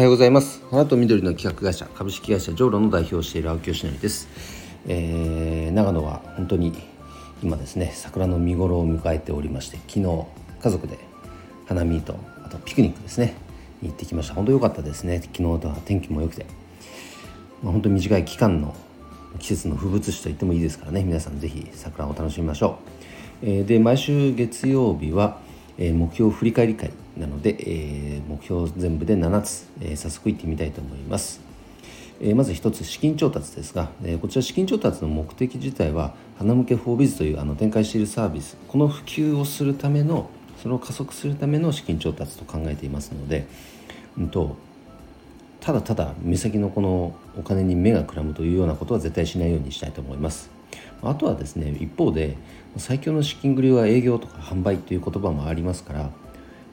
はようございます。花と緑の企画会社株式会社ジョーロの代表をしている青木よしのりです、えー、長野は本当に今ですね桜の見頃を迎えておりまして昨日家族で花見とあとピクニックですねに行ってきました。本当良かったですね。昨日とは天気も良くて、まあ、本当に短い期間の季節の風物詩と言ってもいいですからね。皆さん是非桜を楽しみましょう、えー、で毎週月曜日はえ目標振り返り会なので、え目標全部で7つ、え早速いってみたいと思います。えまず1つ資金調達ですが、えこちら資金調達の目的自体は花向けフォービズというあの展開しているサービスこの普及をするためのそれを加速するための資金調達と考えていますので、うんと、ただただ目先のこのお金に目がくらむというようなことは絶対しないようにしたいと思います。あとはですね一方で最強の資金繰りは営業とか販売という言葉もありますから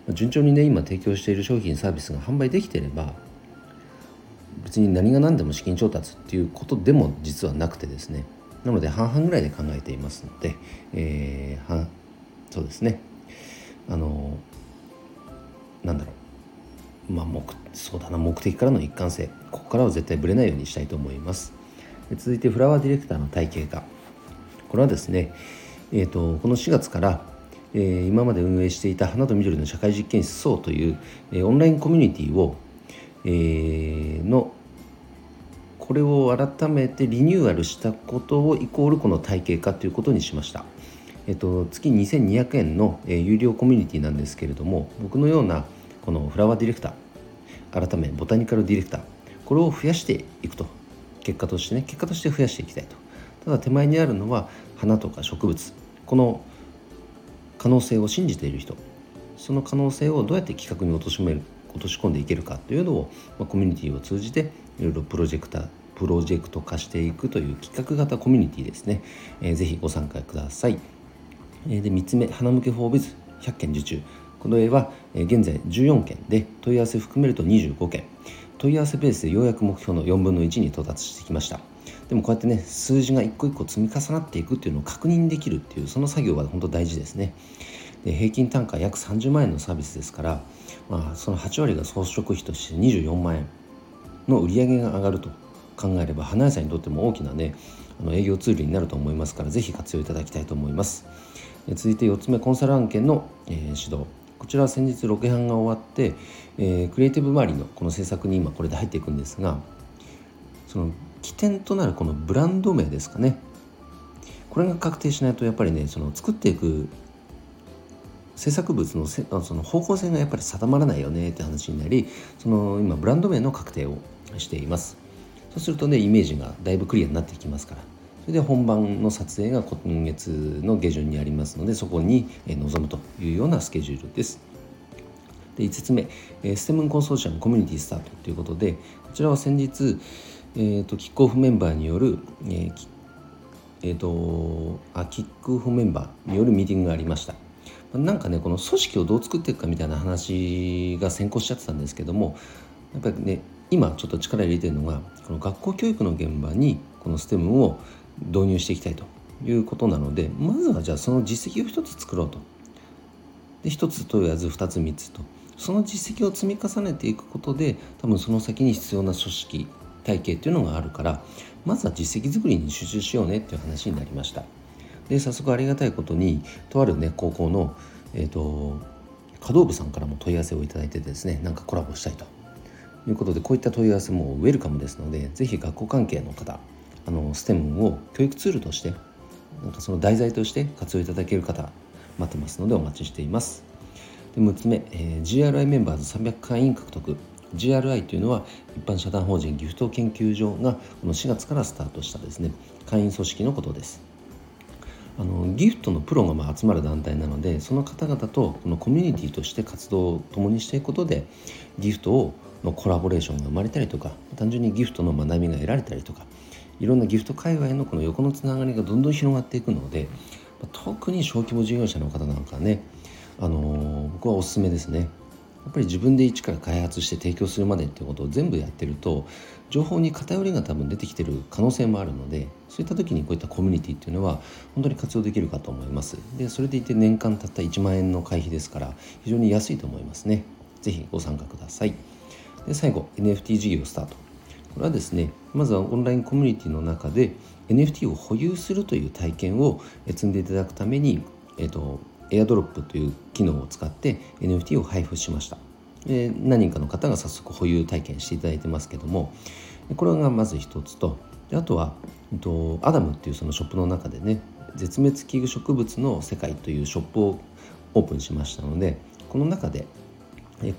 順調にね今提供している商品サービスが販売できてれば別に何が何でも資金調達っていうことでも実はなくてですねなので半々ぐらいで考えていますので、えー、はそうですね。あのなんだろう。まあ目そうだな目的からの一貫性。ここからは絶対ぶれないようにしたいと思います。続いてフラワーディレクターの体系化。これはですね、えーと、この4月から、えー、今まで運営していた花と緑の社会実験室層という、えー、オンラインコミュニティを、えー、のこれを改めてリニューアルしたことをイコールこの体系化ということにしました。えっと、月2200円の、えー、有料コミュニティなんですけれども僕のようなこのフラワーディレクター改めボタニカルディレクターこれを増やしていくと。結果としてね結果として増やしていきたいと。ただ手前にあるのは花とか植物。この可能性を信じている人その可能性をどうやって企画に落としめる落とし込んでいけるかというのを、まあ、コミュニティを通じていろいろプロジェクタープロジェクト化していくという企画型コミュニティですね、えー、ぜひご参加ください、えー、で3つ目花向けフォービズ100件受注。この絵は、え、現在14件で問い合わせ含めると25件。問い合わせベースでようやく目標の4分の1に到達してきました。でもこうやってね数字が一個一個積み重なっていくっていうのを確認できるっていうその作業は本当大事ですね。で平均単価約30万円のサービスですから、まあ、その8割が装飾費として24万円の売り上げが上がると考えれば花屋さんにとっても大きなねあの営業ツールになると思いますから是非活用いただきたいと思います。続いて4つ目コンサル案件の、えー、指導。こちらは先日ロケハンが終わって、えー、クリエイティブ周りのこの制作に今これで入っていくんですがその起点となるこのブランド名ですかね。これが確定しないとやっぱりねその作っていく制作物のせその方向性がやっぱり定まらないよねって話になりその今ブランド名の確定をしています。そうするとねイメージがだいぶクリアになってきますから。それで本番の撮影が今月の下旬にありますのでそこに臨むというようなスケジュールです。で5つ目ステムコンソーシアムコミュニティスタートということでこちらは先日えーと、キックオフメンバーによる、えーえーと、あキックオフメンバーによるミーティングがありました。なんかねこの組織をどう作っていくかみたいな話が先行しちゃってたんですけどもやっぱりね今ちょっと力入れてるのがこの学校教育の現場にこの STEM を導入していきたいということなのでまずはじゃあその実績を一つ作ろうと。で一つ問わず二つ三つと。その実績を積み重ねていくことで多分その先に必要な組織体系っていうのがあるからまずは実績作りに集中しようねっていう話になりました。で早速ありがたいことにとあるね高校のえっ、ー、と華道部さんからも問い合わせをいただいてですねなんかコラボしたいと。いうことでこういった問い合わせもウェルカムですので是非学校関係の方あの STEM を教育ツールとしてなんかその題材として活用いただける方待ってますのでお待ちしています。で6つ目、えー、GRI メンバーズ300会員獲得 GRI というのは一般社団法人ギフト研究所がこの4月からスタートしたですね会員組織のことです。あのギフトのプロがまあ集まる団体なのでその方々とこのコミュニティとして活動を共にしていくことでギフトをのコラボレーションが生まれたりとか単純にギフトの学びが得られたりとかいろんなギフト界隈のこの横のつながりがどんどん広がっていくので特に小規模事業者の方なんかね、あの、僕はおすすめですね。やっぱり自分で一から開発して提供するまでっていうことを全部やってると情報に偏りが多分出てきてる可能性もあるのでそういった時にこういったコミュニティっていうのは本当に活用できるかと思います。でそれでいて年間たった1万円の会費ですから非常に安いと思いますね。是非ご参加ください。で最後 NFT 事業スタート。これはですねまずはオンラインコミュニティの中で NFT を保有するという体験を積んでいただくために、えーと、エアドロップという機能を使って NFT を配布しました。で何人かの方が早速保有体験していただいてますけどもこれがまず一つとあとは、えーと、アダムっていうそのショップの中でね絶滅危惧植物の世界というショップをオープンしましたのでこの中で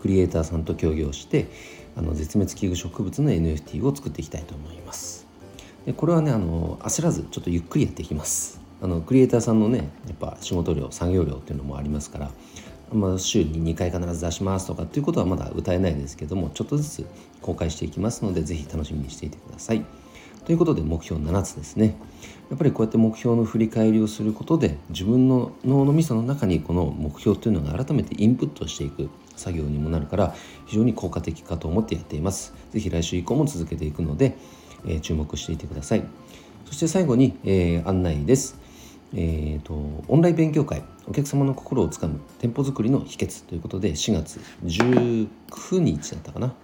クリエイターさんと協業してあの絶滅危惧植物の NFT を作っていきたいと思います。でこれはねあの焦らずちょっとゆっくりやっていきます。あのクリエイターさんのねやっぱ仕事量作業量っていうのもありますからまあ、週に2回必ず出しますとかっていうことはまだ歌えないですけどもちょっとずつ公開していきますので是非楽しみにしていてください。ということで目標7つですね。やっぱりこうやって目標の振り返りをすることで自分の脳のみその中にこの目標というのが改めてインプットしていく作業にもなるから非常に効果的かと思ってやっています。是非来週以降も続けていくので、えー、注目していてください。そして最後に、えー、案内です。えーと、オンライン勉強会お客様の心をつかむ店舗作りの秘訣ということで4月19日だったかな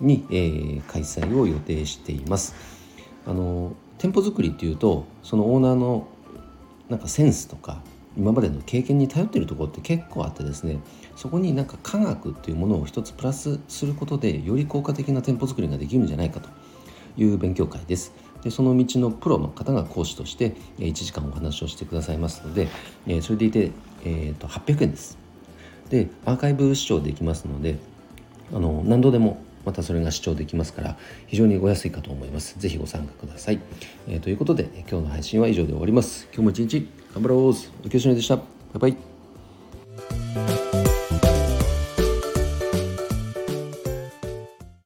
に、えー、開催を予定しています。あの店舗作りっていうとそのオーナーのなんかセンスとか今までの経験に頼っているところって結構あってですねそこになんか科学っていうものを一つプラスすることでより効果的な店舗作りができるんじゃないかという勉強会です。でその道のプロの方が講師として1時間お話をしてくださいますのでえそれでいて、えー、と800円です。でアーカイブ視聴できますのであの何度でもまたそれが視聴できますから非常にご安いかと思います。是非ご参加ください、えー、ということで今日の配信は以上で終わります。今日も一日頑張ろう。おきよしのでした。バイバイ。